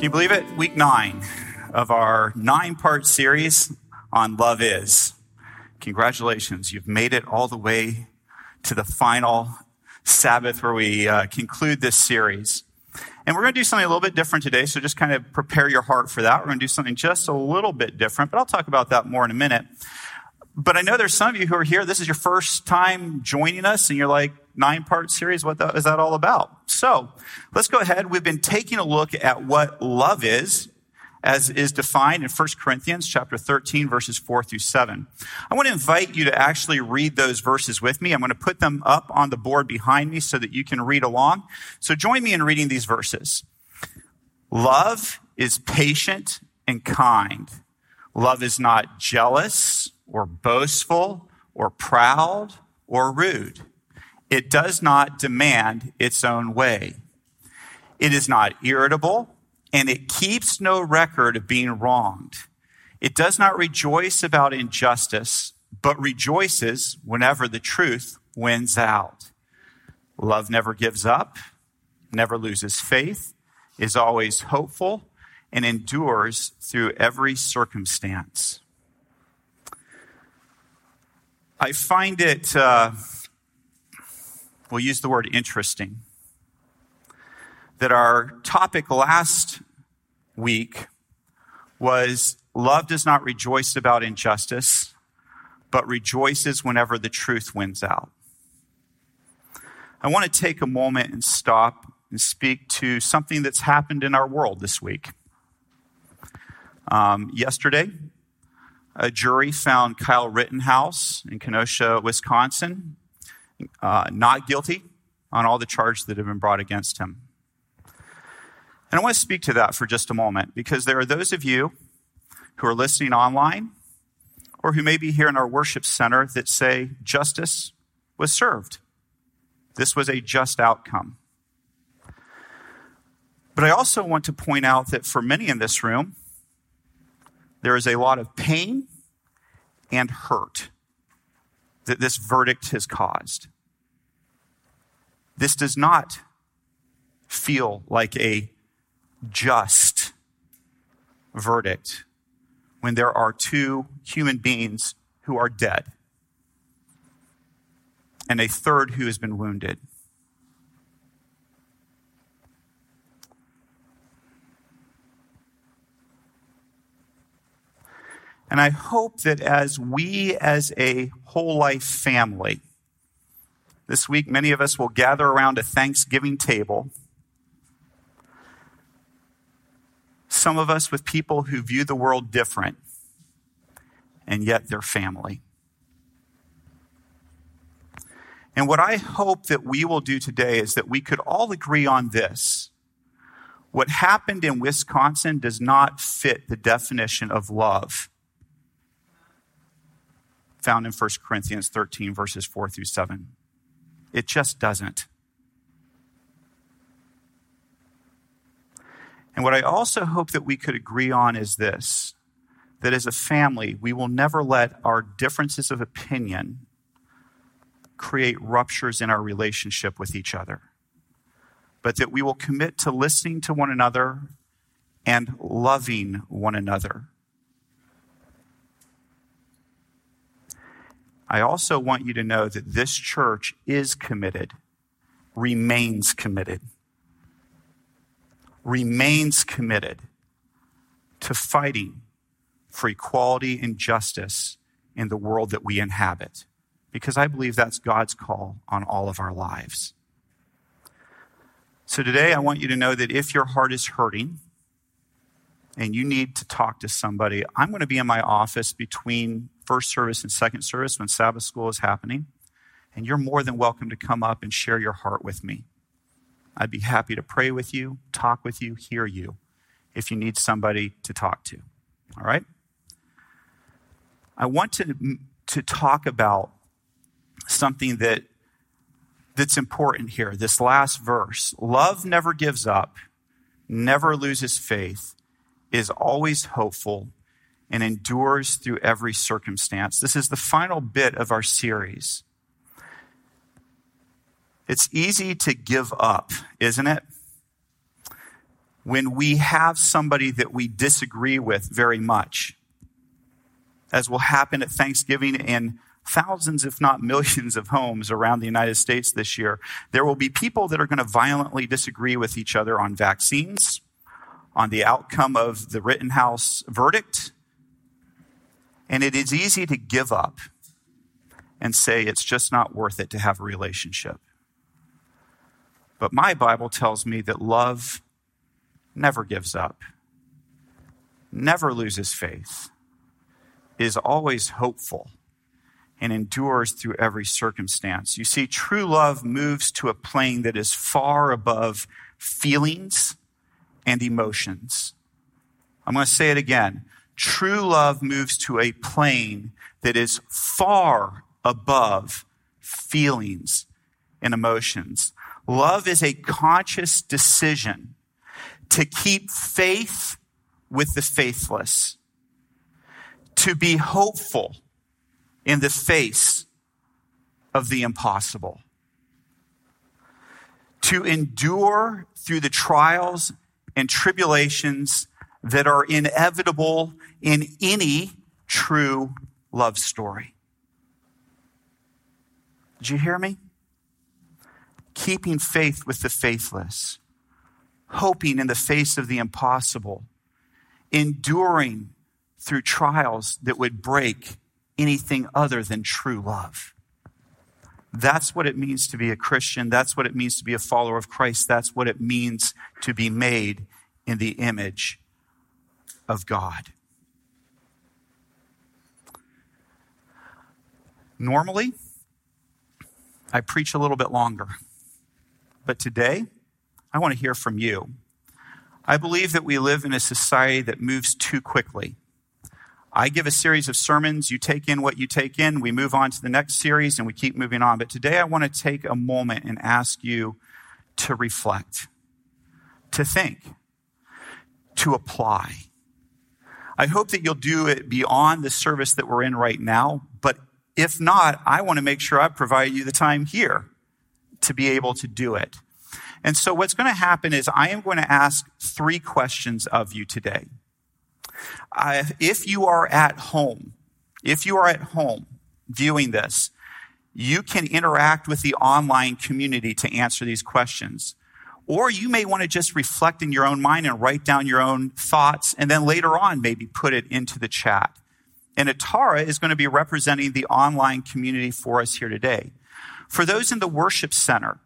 Can you believe it? Week nine of our nine part series on Love Is. Congratulations, you've made it all the way to the final Sabbath where we uh, conclude this series. And we're going to do something a little bit different today, so just kind of prepare your heart for that. We're going to do something just a little bit different, but I'll talk about that more in a minute. But I know there's some of you who are here, this is your first time joining us, and you're like, nine part series. What the, is that all about? So let's go ahead. We've been taking a look at what love is as is defined in 1 Corinthians chapter 13 verses 4 through 7. I want to invite you to actually read those verses with me. I'm going to put them up on the board behind me so that you can read along. So join me in reading these verses. Love is patient and kind. Love is not jealous or boastful or proud or rude. It does not demand its own way. It is not irritable, and it keeps no record of being wronged. It does not rejoice about injustice, but rejoices whenever the truth wins out. Love never gives up, never loses faith, is always hopeful, and endures through every circumstance. I find it. Uh, we'll use the word interesting. That our topic last week was love does not rejoice about injustice, but rejoices whenever the truth wins out. I want to take a moment and stop and speak to something that's happened in our world this week. Um, yesterday, a jury found Kyle Rittenhouse in Kenosha, Wisconsin, uh, not guilty on all the charges that have been brought against him. And I want to speak to that for just a moment because there are those of you who are listening online or who may be here in our worship center that say justice was served. This was a just outcome. But I also want to point out that for many in this room, there is a lot of pain and hurt that this verdict has caused. This does not feel like a just verdict when there are two human beings who are dead and a third who has been wounded. And I hope that as we, as a whole life family, this week many of us will gather around a Thanksgiving table. Some of us with people who view the world different, and yet they're family. And what I hope that we will do today is that we could all agree on this. What happened in Wisconsin does not fit the definition of love found in 1 Corinthians 13, verses 4 through 7. It just doesn't. And what I also hope that we could agree on is this that as a family, we will never let our differences of opinion create ruptures in our relationship with each other, but that we will commit to listening to one another and loving one another I also want you to know that this church is committed, remains committed, remains committed to fighting for equality and justice in the world that we inhabit. Because I believe that's God's call on all of our lives. So today, I want you to know that if your heart is hurting and you need to talk to somebody, I'm going to be in my office between first service and second service when Sabbath school is happening. And you're more than welcome to come up and share your heart with me. I'd be happy to pray with you, talk with you, hear you if you need somebody to talk to. All right? I want to, to talk about something that, that's important here. This last verse love never gives up, never loses faith, is always hopeful, and endures through every circumstance. This is the final bit of our series. It's easy to give up, isn't it? When we have somebody that we disagree with very much, as will happen at Thanksgiving in thousands, if not millions, of homes around the United States this year, there will be people that are going to violently disagree with each other on vaccines, on the outcome of the Rittenhouse verdict, and it is easy to give up and say it's just not worth it to have a relationship. But my Bible tells me that love never gives up, never loses faith, is always hopeful, and endures through every circumstance. You see, true love moves to a plane that is far above feelings and emotions. I'm going to say it again. True love moves to a plane that is far above feelings and emotions. Love is a conscious decision to keep faith with the faithless, to be hopeful in the face of the impossible, to endure through the trials and tribulations that are inevitable in any true love story. Did you hear me? Keeping faith with the faithless, hoping in the face of the impossible, enduring through trials that would break anything other than true love. That's what it means to be a Christian. That's what it means to be a follower of Christ. That's what it means to be made in the image of God. Normally, I preach a little bit longer, but today, I want to hear from you. I believe that we live in a society that moves too quickly. I give a series of sermons, you take in what you take in, we move on to the next series, and we keep moving on. But today I want to take a moment and ask you to reflect, to think, to apply. I hope that you'll do it beyond the service that we're in right now. But if not, I want to make sure I provide you the time here to be able to do it. And so what's going to happen is I am going to ask three questions of you today. Uh, if you are at home, if you are at home viewing this, you can interact with the online community to answer these questions. Or you may want to just reflect in your own mind and write down your own thoughts and then later on maybe put it into the chat. And Atara is going to be representing the online community for us here today. For those in the worship center,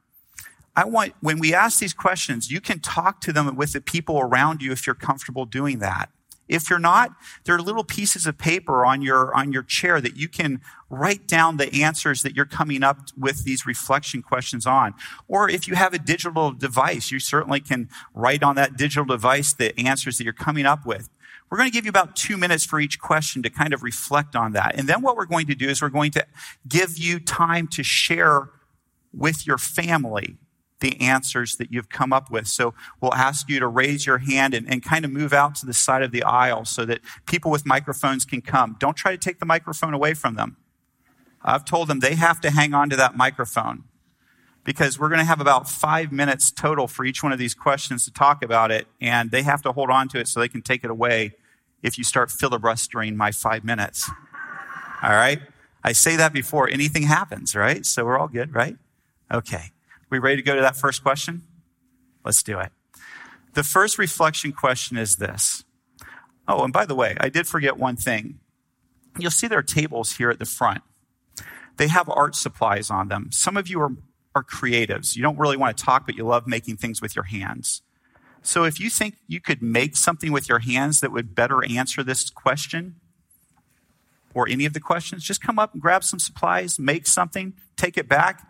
I want, when we ask these questions, you can talk to them with the people around you if you're comfortable doing that. If you're not, there are little pieces of paper on your, on your chair that you can write down the answers that you're coming up with these reflection questions on. Or if you have a digital device, you certainly can write on that digital device the answers that you're coming up with. We're going to give you about two minutes for each question to kind of reflect on that. And then what we're going to do is we're going to give you time to share with your family the answers that you've come up with. So we'll ask you to raise your hand and, and kind of move out to the side of the aisle so that people with microphones can come. Don't try to take the microphone away from them. I've told them they have to hang on to that microphone because we're going to have about five minutes total for each one of these questions to talk about it, and they have to hold on to it so they can take it away if you start filibustering my five minutes. All right? I say that before anything happens, right? So we're all good, right? Okay. We ready to go to that first question? Let's do it. The first reflection question is this. Oh, and by the way, I did forget one thing. You'll see there are tables here at the front. They have art supplies on them. Some of you are, are creatives. You don't really want to talk, but you love making things with your hands. So if you think you could make something with your hands that would better answer this question or any of the questions, just come up and grab some supplies, make something, take it back,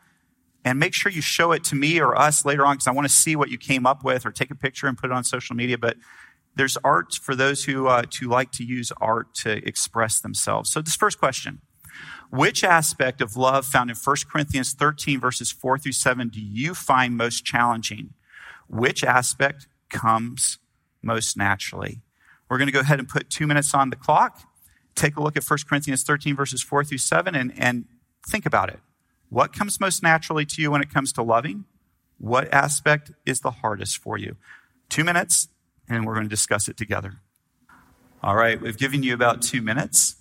and make sure you show it to me or us later on because I want to see what you came up with or take a picture and put it on social media. But there's art for those who, uh, to like to use art to express themselves. So this first question. Which aspect of love found in 1 Corinthians 13 verses 4 through 7 do you find most challenging? Which aspect comes most naturally? We're going to go ahead and put two minutes on the clock. Take a look at 1 Corinthians 13 verses 4 through 7 and, and think about it. What comes most naturally to you when it comes to loving? What aspect is the hardest for you? Two minutes, and we're going to discuss it together. All right, we've given you about two minutes.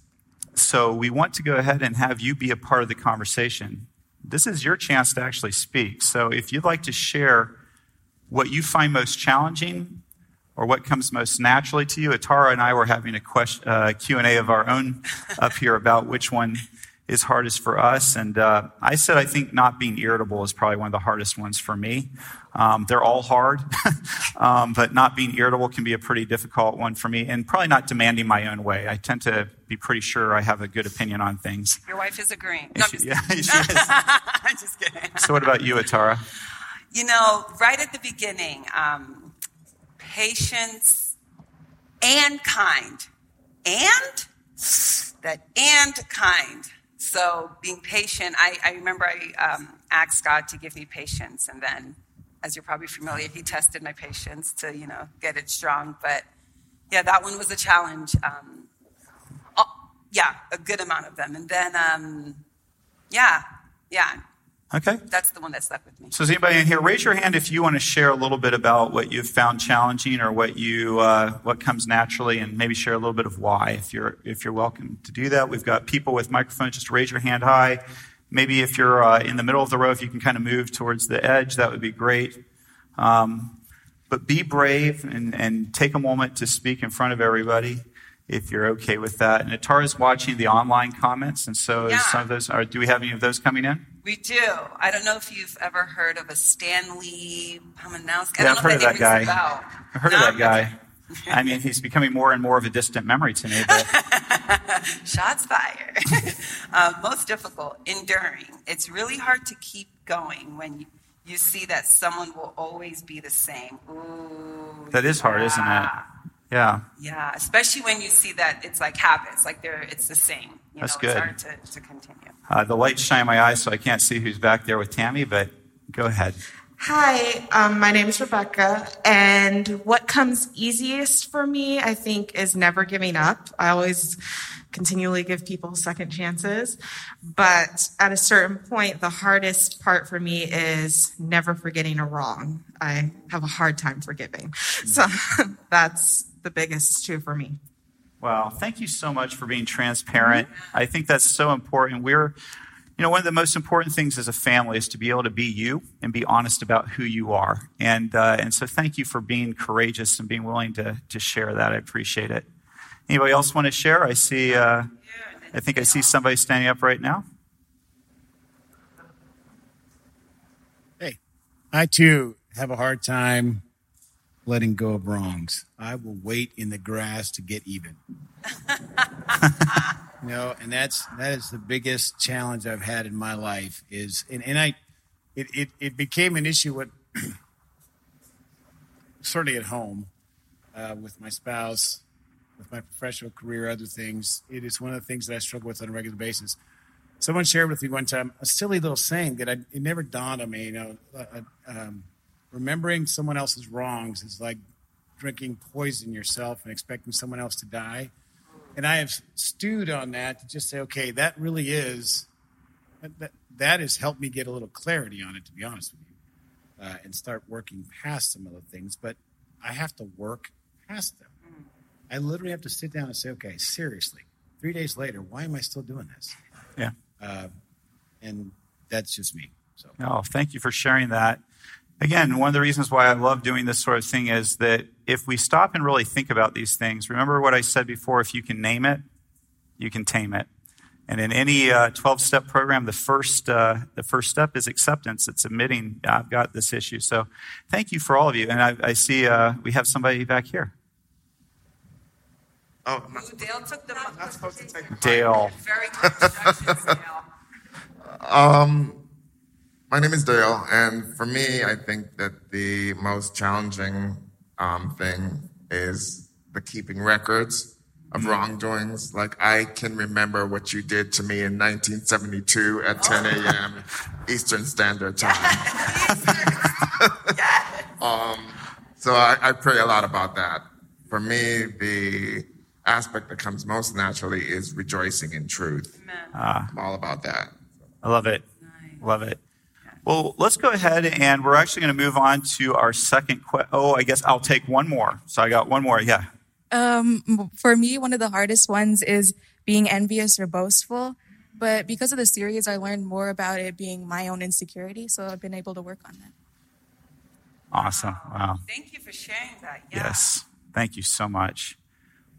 So we want to go ahead and have you be a part of the conversation. This is your chance to actually speak. So if you'd like to share what you find most challenging or what comes most naturally to you, Atara and I were having a question, uh, Q&A of our own up here about which one is hardest for us. And uh, I said I think not being irritable is probably one of the hardest ones for me. Um, they're all hard, um, but not being irritable can be a pretty difficult one for me, and probably not demanding my own way. I tend to be pretty sure I have a good opinion on things. Your wife is agreeing. No, she, yeah, she is. I'm just kidding. So, what about you, Atara? You know, right at the beginning, um, patience and kind, and that and kind so being patient, I, I remember I um, asked God to give me patience, and then, as you're probably familiar, He tested my patience to you know get it strong. But yeah, that one was a challenge. Um, oh, yeah, a good amount of them, and then um, yeah, yeah, Okay. That's the one that stuck with me. So, is anybody in here? Raise your hand if you want to share a little bit about what you've found challenging or what you uh, what comes naturally, and maybe share a little bit of why. If you're if you're welcome to do that, we've got people with microphones. Just raise your hand high. Maybe if you're uh, in the middle of the row, if you can kind of move towards the edge, that would be great. Um, but be brave and, and take a moment to speak in front of everybody if you're okay with that. And Atara's watching the online comments, and so yeah. some of those are. Do we have any of those coming in? We do. I don't know if you've ever heard of a Stanley Pomanowski. Yeah, I've heard of that guy. I've heard no? of that guy. I mean, he's becoming more and more of a distant memory to me. But... Shots fired. uh, most difficult, enduring. It's really hard to keep going when you, you see that someone will always be the same. Ooh, that is hard, isn't it? Yeah. Yeah, especially when you see that it's like habits, like they're it's the same. You That's know, good. It's hard to, to continue. Uh, the lights shine my eyes, so I can't see who's back there with Tammy, but go ahead. Hi, um, my name is Rebecca, and what comes easiest for me, I think, is never giving up. I always continually give people second chances, but at a certain point, the hardest part for me is never forgetting a wrong. I have a hard time forgiving. So that's the biggest two for me. Well, thank you so much for being transparent. I think that's so important. We're, you know, one of the most important things as a family is to be able to be you and be honest about who you are. And, uh, and so thank you for being courageous and being willing to, to share that. I appreciate it. Anybody else want to share? I see, uh, I think I see somebody standing up right now. Hey, I too have a hard time letting go of wrongs. I will wait in the grass to get even. you know, and that's that is the biggest challenge I've had in my life is and, and I it, it, it became an issue with certainly at home uh, with my spouse, with my professional career, other things. It is one of the things that I struggle with on a regular basis. Someone shared with me one time a silly little saying that I, it never dawned on me. You know, uh, uh um, remembering someone else's wrongs is like drinking poison yourself and expecting someone else to die. And I have stewed on that to just say, okay, that really is, that, that has helped me get a little clarity on it, to be honest with you, uh, and start working past some of the things. But I have to work past them. I literally have to sit down and say, okay, seriously, three days later, why am I still doing this? Yeah. Uh, and that's just me. So. Oh, thank you for sharing that again, one of the reasons why I love doing this sort of thing is that if we stop and really think about these things, remember what I said before if you can name it, you can tame it. And in any 12 uh, step program, the first, uh, the first step is acceptance. It's admitting I've got this issue. So thank you for all of you. And I, I see uh, we have somebody back here. Oh, Dale took the. Not supposed to take Dale. Very good Dale. Um, My name is Dale, and for me, I think that the most challenging um, thing is the keeping records of mm-hmm. wrongdoings. Like I can remember what you did to me in 1972 at 10 a.m. Eastern Standard Time. um, so I, I pray a lot about that. For me, the aspect that comes most naturally is rejoicing in truth. Uh, I'm all about that. I love it. Love it. Well, let's go ahead and we're actually going to move on to our second question. Oh, I guess I'll take one more. So I got one more. Yeah. Um, for me, one of the hardest ones is being envious or boastful. But because of the series, I learned more about it being my own insecurity. So I've been able to work on that. Awesome. Wow. Thank you for sharing that. Yeah. Yes. Thank you so much.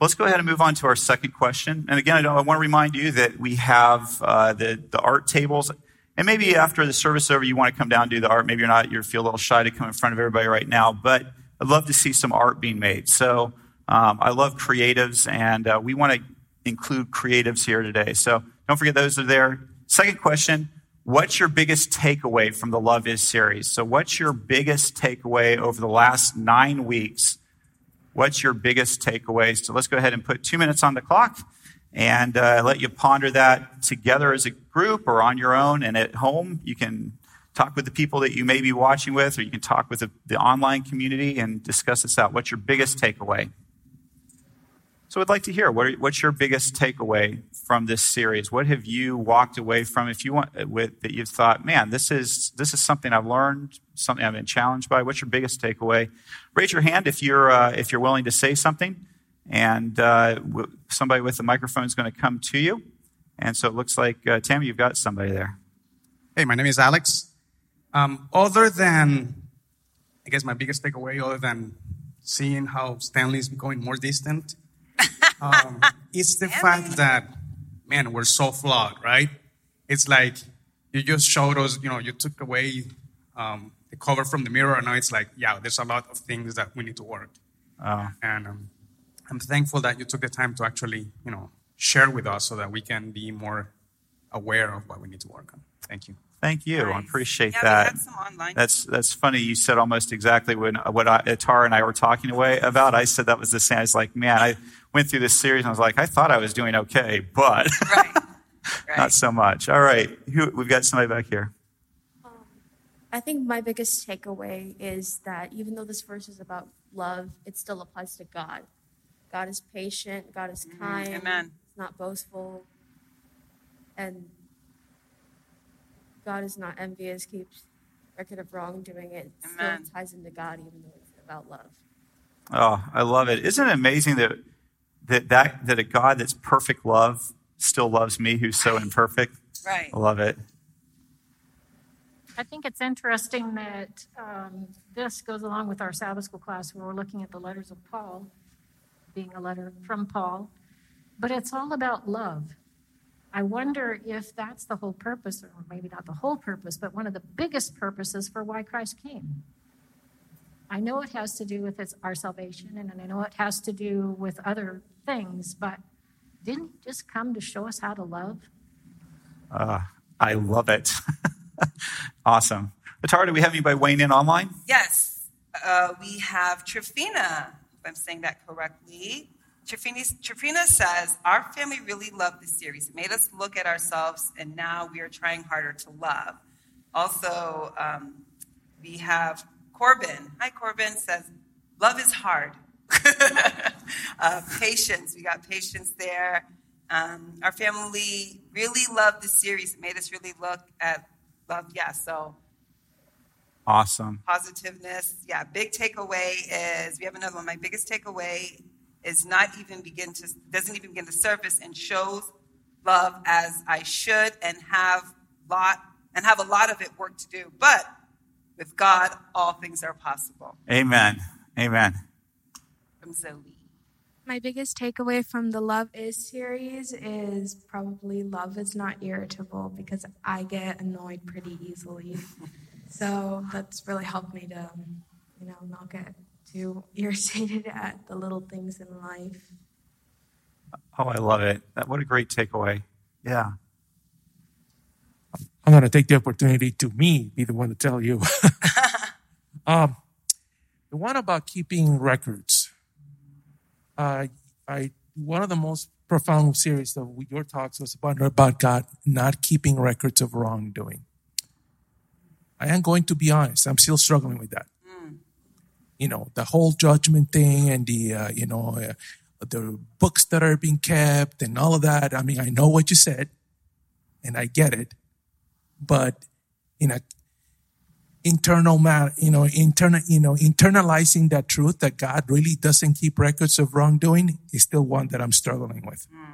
Let's go ahead and move on to our second question. And again, I, I want to remind you that we have uh, the, the art tables and maybe after the service over, you want to come down and do the art. Maybe you're not, you feel a little shy to come in front of everybody right now, but I'd love to see some art being made. So um, I love creatives, and uh, we want to include creatives here today. So don't forget those are there. Second question What's your biggest takeaway from the Love Is series? So, what's your biggest takeaway over the last nine weeks? What's your biggest takeaway? So, let's go ahead and put two minutes on the clock and uh, let you ponder that together as a group or on your own and at home. You can talk with the people that you may be watching with, or you can talk with the, the online community and discuss this out. What's your biggest takeaway? So I'd like to hear what are, what's your biggest takeaway from this series? What have you walked away from if you want uh, with that you've thought, man, this is this is something I've learned, something I've been challenged by. What's your biggest takeaway? Raise your hand if you're uh, if you're willing to say something and uh, somebody with the microphone is going to come to you. And so it looks like, uh, Tammy, you've got somebody there. Hey, my name is Alex. Um, other than, I guess my biggest takeaway, other than seeing how Stanley is becoming more distant, um, is the fact that, man, we're so flawed, right? It's like you just showed us, you know, you took away um, the cover from the mirror, and now it's like, yeah, there's a lot of things that we need to work. Oh. And um, I'm thankful that you took the time to actually, you know, share with us so that we can be more aware of what we need to work on. Thank you. Thank you. Nice. I appreciate yeah, that. That's that's funny. You said almost exactly when what I, Tara and I were talking away about. I said that was the same. I was like, man, I went through this series and I was like, I thought I was doing okay, but right. Right. not so much. All right, Who, we've got somebody back here. Um, I think my biggest takeaway is that even though this verse is about love, it still applies to God. God is patient, God is mm-hmm. kind, Amen. He's not boastful, and God is not envious, keeps record of wrongdoing. It Amen. still ties into God, even though it's about love. Oh, I love it. Isn't it amazing that that that, that a God that's perfect love still loves me who's so imperfect? Right. I love it. I think it's interesting that um, this goes along with our Sabbath school class where we're looking at the letters of Paul being a letter from Paul, but it's all about love. I wonder if that's the whole purpose, or maybe not the whole purpose, but one of the biggest purposes for why Christ came. I know it has to do with our salvation, and I know it has to do with other things, but didn't he just come to show us how to love? Uh, I love it. awesome. Atara, do we have anybody weighing in online? Yes. Uh, we have Trifina if I'm saying that correctly. Trifina says, Our family really loved this series. It made us look at ourselves, and now we are trying harder to love. Also, um, we have Corbin. Hi, Corbin says, Love is hard. uh, patience. We got patience there. Um, our family really loved the series. It made us really look at love. Yeah, so Awesome. Positiveness. Yeah. Big takeaway is we have another one. My biggest takeaway is not even begin to doesn't even begin to surface and shows love as I should and have lot and have a lot of it work to do. But with God, all things are possible. Amen. Amen. From Zoe. My biggest takeaway from the Love Is series is probably love is not irritable because I get annoyed pretty easily. So that's really helped me to, you know, not get too irritated at the little things in life. Oh, I love it. What a great takeaway. Yeah. I'm going to take the opportunity to me be the one to tell you. um, the one about keeping records. Uh, I one of the most profound series of your talks was about about God not keeping records of wrongdoing. I am going to be honest. I'm still struggling with that. Mm. You know, the whole judgment thing and the uh, you know uh, the books that are being kept and all of that. I mean, I know what you said, and I get it, but in a internal matter, you know, internal, you know, internalizing that truth that God really doesn't keep records of wrongdoing is still one that I'm struggling with. Mm.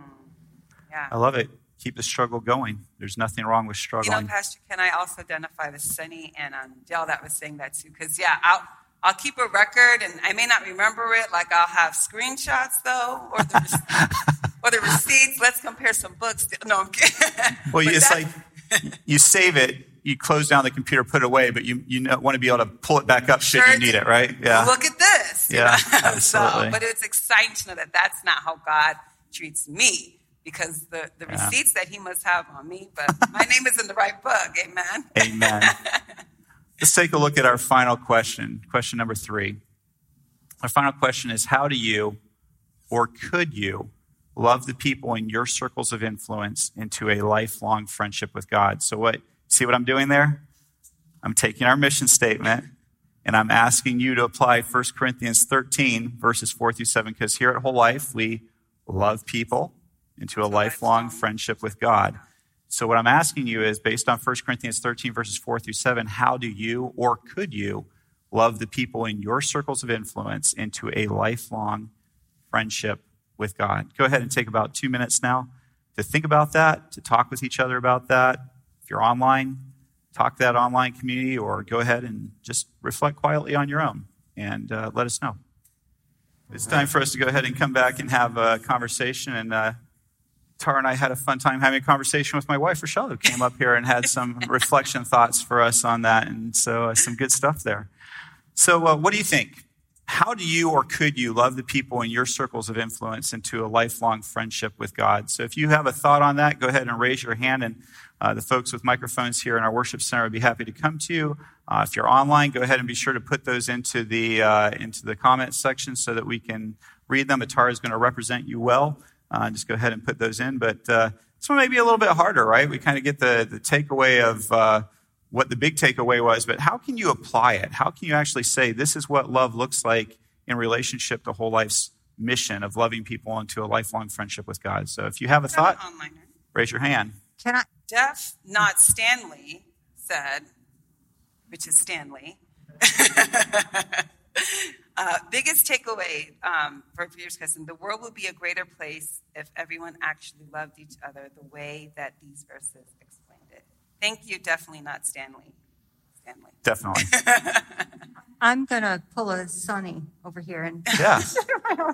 Yeah. I love it. Keep the struggle going. There's nothing wrong with struggling. You know, Pastor, can I also identify with Sunny and um, Dale that was saying that too? Because yeah, I'll I'll keep a record, and I may not remember it. Like I'll have screenshots though, or the or the receipts. Let's compare some books. No, I'm kidding. Well, it's like you save it you close down the computer, put it away, but you, you want to be able to pull it back up should sure, you need it, right? Yeah. Look at this. Yeah. absolutely. so, but it's exciting to know that that's not how God treats me because the, the yeah. receipts that he must have on me, but my name is in the right book. Amen. Amen. Let's take a look at our final question. Question number three. Our final question is How do you or could you love the people in your circles of influence into a lifelong friendship with God? So, what See what I'm doing there? I'm taking our mission statement and I'm asking you to apply 1 Corinthians 13, verses 4 through 7, because here at Whole Life, we love people into a lifelong friendship with God. So, what I'm asking you is based on 1 Corinthians 13, verses 4 through 7, how do you or could you love the people in your circles of influence into a lifelong friendship with God? Go ahead and take about two minutes now to think about that, to talk with each other about that, If you're online, talk to that online community or go ahead and just reflect quietly on your own and uh, let us know. It's time for us to go ahead and come back and have a conversation. And uh, Atara and I had a fun time having a conversation with my wife, Rochelle, who came up here and had some reflection thoughts for us on that. And so, uh, some good stuff there. So, uh, what do you think? How do you or could you love the people in your circles of influence into a lifelong friendship with God? So, if you have a thought on that, go ahead and raise your hand and uh, the folks with microphones here in our worship center would be happy to come to you. Uh, if you're online, go ahead and be sure to put those into the uh, into the comments section so that we can read them. Atara is going to represent you well. Uh, just go ahead and put those in. But uh, this one may be a little bit harder, right? We kind of get the the takeaway of uh, what the big takeaway was, but how can you apply it? How can you actually say this is what love looks like in relationship to whole life's mission of loving people into a lifelong friendship with God? So if you have a thought, raise your hand. Can I? Jeff, not Stanley, said, which is Stanley. uh, biggest takeaway um, for Peter's cousin the world would be a greater place if everyone actually loved each other the way that these verses explained it. Thank you, definitely not Stanley. Stanley. Definitely. I'm going to pull a Sonny over here. and Yeah.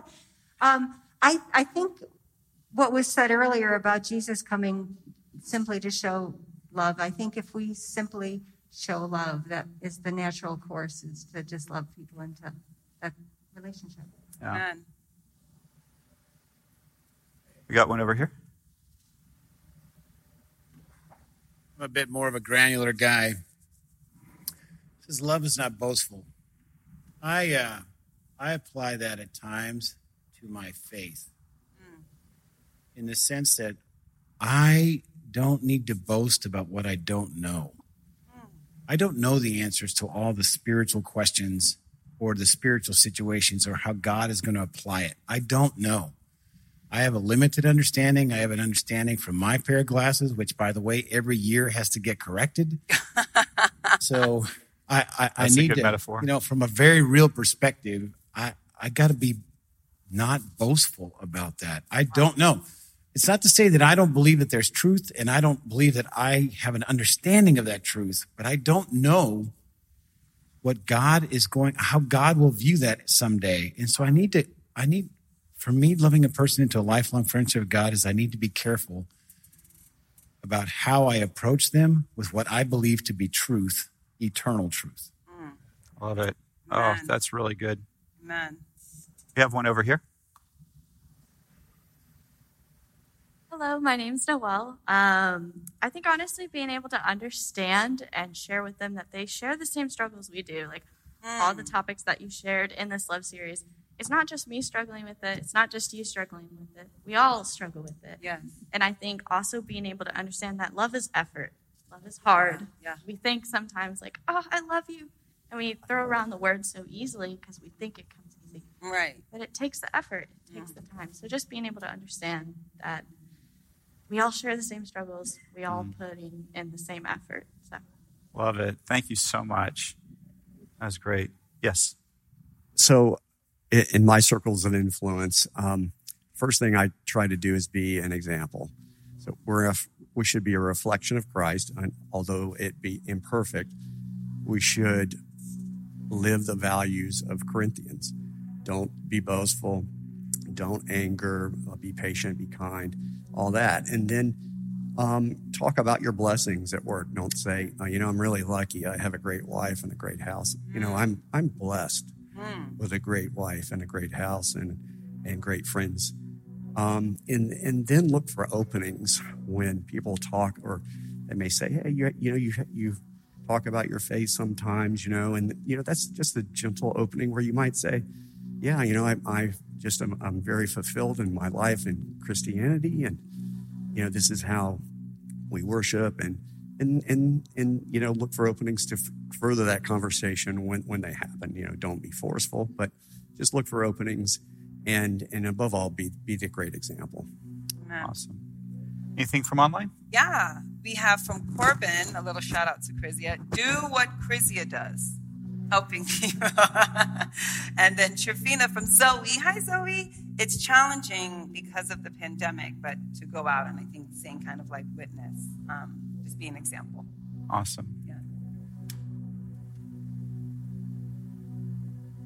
um, I, I think what was said earlier about Jesus coming simply to show love. I think if we simply show love, that is the natural course is to just love people into that relationship. Yeah. Amen. We got one over here. I'm a bit more of a granular guy. Says love is not boastful. I uh, I apply that at times to my faith, mm. in the sense that I don't need to boast about what I don't know. I don't know the answers to all the spiritual questions or the spiritual situations or how God is going to apply it. I don't know. I have a limited understanding. I have an understanding from my pair of glasses, which, by the way, every year has to get corrected. so I, I, I need to, metaphor. you know, from a very real perspective, I, I got to be not boastful about that. I don't know. It's not to say that I don't believe that there's truth and I don't believe that I have an understanding of that truth, but I don't know what God is going, how God will view that someday. And so I need to, I need, for me, loving a person into a lifelong friendship with God is I need to be careful about how I approach them with what I believe to be truth, eternal truth. Mm. Love it. Oh, Amen. Oh, that's really good. Amen. You have one over here. Hello, my name's Noelle. Um, I think honestly, being able to understand and share with them that they share the same struggles we do, like all the topics that you shared in this love series, it's not just me struggling with it. It's not just you struggling with it. We all struggle with it. Yes. And I think also being able to understand that love is effort. Love is hard. Yeah. We think sometimes like, oh, I love you. And we throw around the word so easily because we think it comes easy. Right. But it takes the effort, it takes the time. So just being able to understand that we all share the same struggles, we all put in, in the same effort. So Love it. Thank you so much. That was great. Yes. So, in my circles of influence, um, first thing I try to do is be an example. So we're a, we should be a reflection of Christ, and although it be imperfect, we should live the values of Corinthians. Don't be boastful. Don't anger. uh, Be patient. Be kind. All that, and then um, talk about your blessings at work. Don't say, oh, you know, I'm really lucky. I have a great wife and a great house. You know, I'm I'm blessed with a great wife and a great house and and great friends. Um, and and then look for openings when people talk, or they may say, hey, you you know, you you talk about your faith sometimes, you know, and you know that's just a gentle opening where you might say, yeah, you know, I, I just am I'm very fulfilled in my life in Christianity, and you know, this is how we worship, and and and and you know, look for openings to f- further that conversation when when they happen. You know, don't be forceful, but just look for openings, and and above all, be be the great example. Awesome. Anything from online? Yeah, we have from Corbin a little shout out to Chrysia. Do what Chrysia does, helping people. and then Trifina from Zoe. Hi, Zoe. It's challenging because of the pandemic, but to go out and I think saying kind of like witness, um, just be an example. Awesome. Yeah.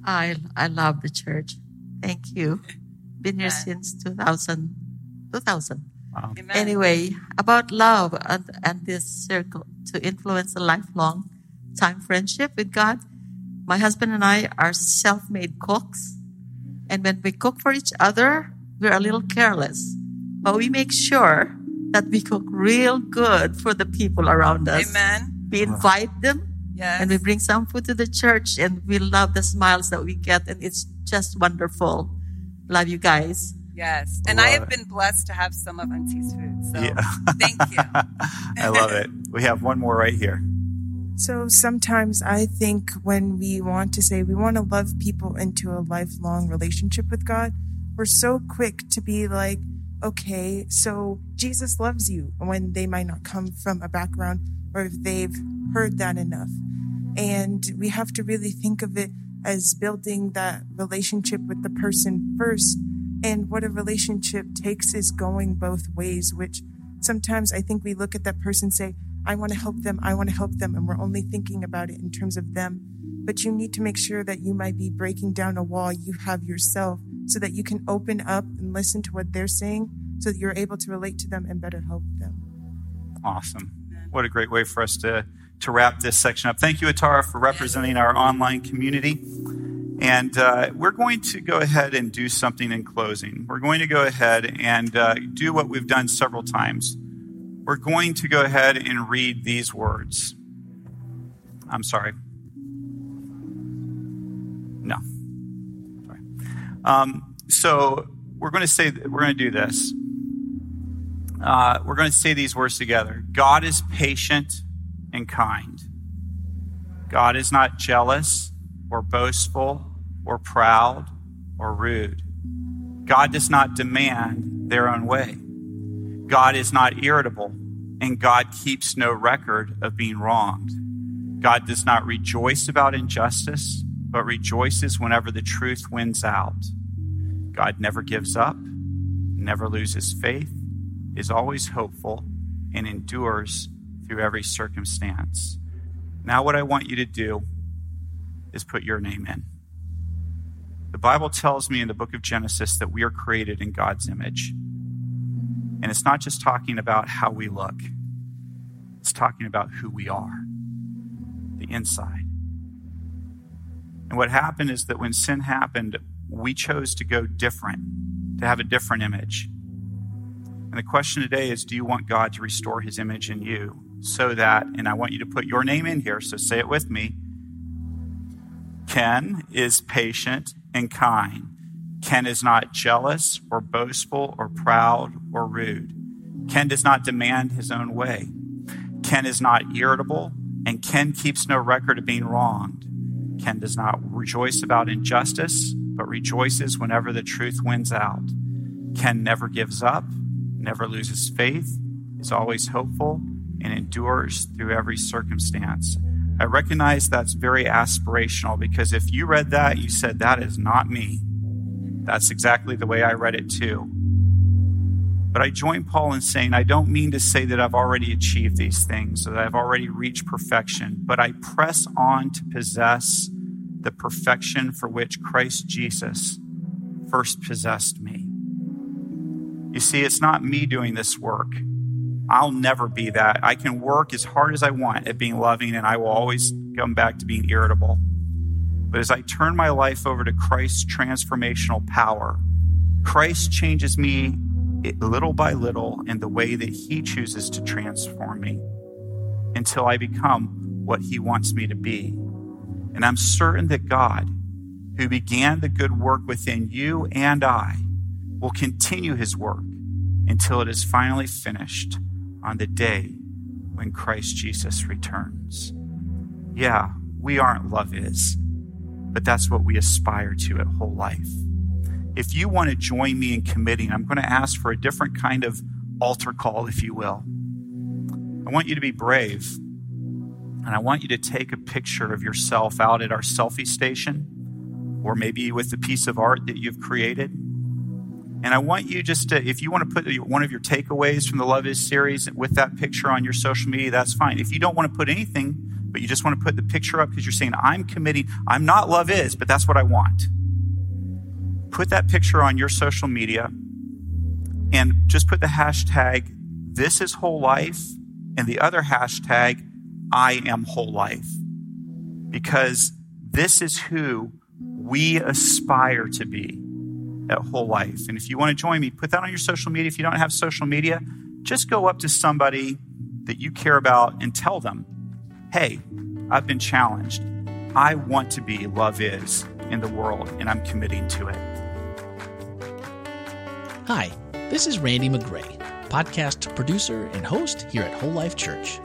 I I love the church. Thank you. Been here since 2000. 2000. Wow. Anyway, about love and, and this circle to influence a lifelong time friendship with God. My husband and I are self-made cooks, and when we cook for each other, we're a little careless, but we make sure that we cook real good for the people around us. Amen. We invite them Yes. and we bring some food to the church and we love the smiles that we get and it's just wonderful. Love you guys. Yes. And I have Love been blessed to have some of Auntie's food. So Yeah. thank you. I love it. We have one more right here. So sometimes I think when we want to say we want to love people into a lifelong relationship with God, we're so quick to be like, okay, so Jesus loves you when they might not come from a background or if they've heard that enough. And we have to really think of it as building that relationship with the person first. And what a relationship takes is going both ways, which sometimes I think we look at that person say, I want to help them, I want to help them, and we're only thinking about it in terms of them. But you need to make sure that you might be breaking down a wall you have yourself so that you can open up and listen to what they're saying so that you're able to relate to them and better help them. Awesome. What a great way for us to, to wrap this section up. Thank you, Atara, for representing our online community. And uh, we're going to go ahead and do something in closing. We're going to go ahead and uh, do what we've done several times. We're going to go ahead and read these words. I'm sorry. No. Sorry. Um, so we're going to say we're going to do this. Uh, we're going to say these words together. God is patient and kind. God is not jealous or boastful or proud or rude. God does not demand their own way. God is not irritable, and God keeps no record of being wronged. God does not rejoice about injustice, but rejoices whenever the truth wins out. God never gives up, never loses faith, is always hopeful, and endures through every circumstance. Now, what I want you to do is put your name in. The Bible tells me in the book of Genesis that we are created in God's image. And it's not just talking about how we look, it's talking about who we are, the inside. And what happened is that when sin happened, we chose to go different, to have a different image. And the question today is do you want God to restore his image in you? So that, and I want you to put your name in here, so say it with me. Ken is patient and kind. Ken is not jealous or boastful or proud or rude. Ken does not demand his own way. Ken is not irritable, and Ken keeps no record of being wronged. Ken does not rejoice about injustice, but rejoices whenever the truth wins out. Ken never gives up, never loses faith, is always hopeful, and endures through every circumstance. I recognize that's very aspirational because if you read that, you said, That is not me. That's exactly the way I read it too. But I join Paul in saying, I don't mean to say that I've already achieved these things, that I've already reached perfection, but I press on to possess the perfection for which Christ Jesus first possessed me. You see, it's not me doing this work. I'll never be that. I can work as hard as I want at being loving, and I will always come back to being irritable. But as I turn my life over to Christ's transformational power, Christ changes me little by little in the way that He chooses to transform me until I become what He wants me to be. And I'm certain that God, who began the good work within you and I, will continue His work until it is finally finished on the day when Christ Jesus returns. Yeah, we aren't love is, but that's what we aspire to at whole life if you want to join me in committing, I'm going to ask for a different kind of altar call, if you will. I want you to be brave. And I want you to take a picture of yourself out at our selfie station, or maybe with a piece of art that you've created. And I want you just to, if you want to put one of your takeaways from the Love Is series with that picture on your social media, that's fine. If you don't want to put anything, but you just want to put the picture up because you're saying, I'm committing, I'm not Love Is, but that's what I want put that picture on your social media and just put the hashtag this is whole life and the other hashtag I am whole life. Because this is who we aspire to be at whole life. And if you want to join me, put that on your social media. If you don't have social media, just go up to somebody that you care about and tell them, hey, I've been challenged. I want to be love is in the world, and I'm committing to it. Hi, this is Randy McGray, podcast producer and host here at Whole Life Church.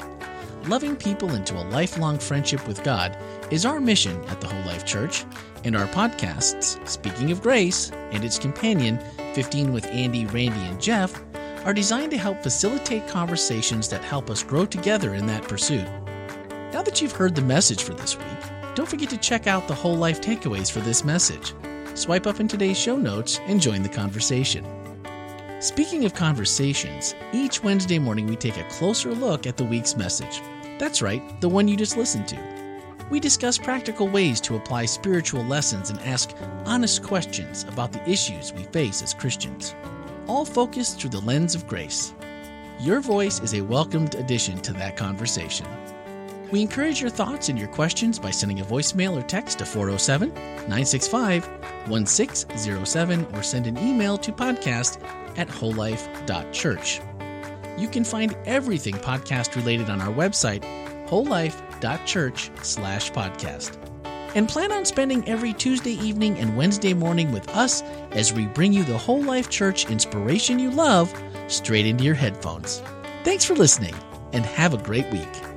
Loving people into a lifelong friendship with God is our mission at the Whole Life Church, and our podcasts, Speaking of Grace and its companion, 15 with Andy, Randy, and Jeff, are designed to help facilitate conversations that help us grow together in that pursuit. Now that you've heard the message for this week, don't forget to check out the whole life takeaways for this message. Swipe up in today's show notes and join the conversation. Speaking of conversations, each Wednesday morning we take a closer look at the week's message. That's right, the one you just listened to. We discuss practical ways to apply spiritual lessons and ask honest questions about the issues we face as Christians, all focused through the lens of grace. Your voice is a welcomed addition to that conversation. We encourage your thoughts and your questions by sending a voicemail or text to 407 965 1607 or send an email to podcast at wholelife.church. You can find everything podcast related on our website, wholelife.church slash podcast. And plan on spending every Tuesday evening and Wednesday morning with us as we bring you the Whole Life Church inspiration you love straight into your headphones. Thanks for listening and have a great week.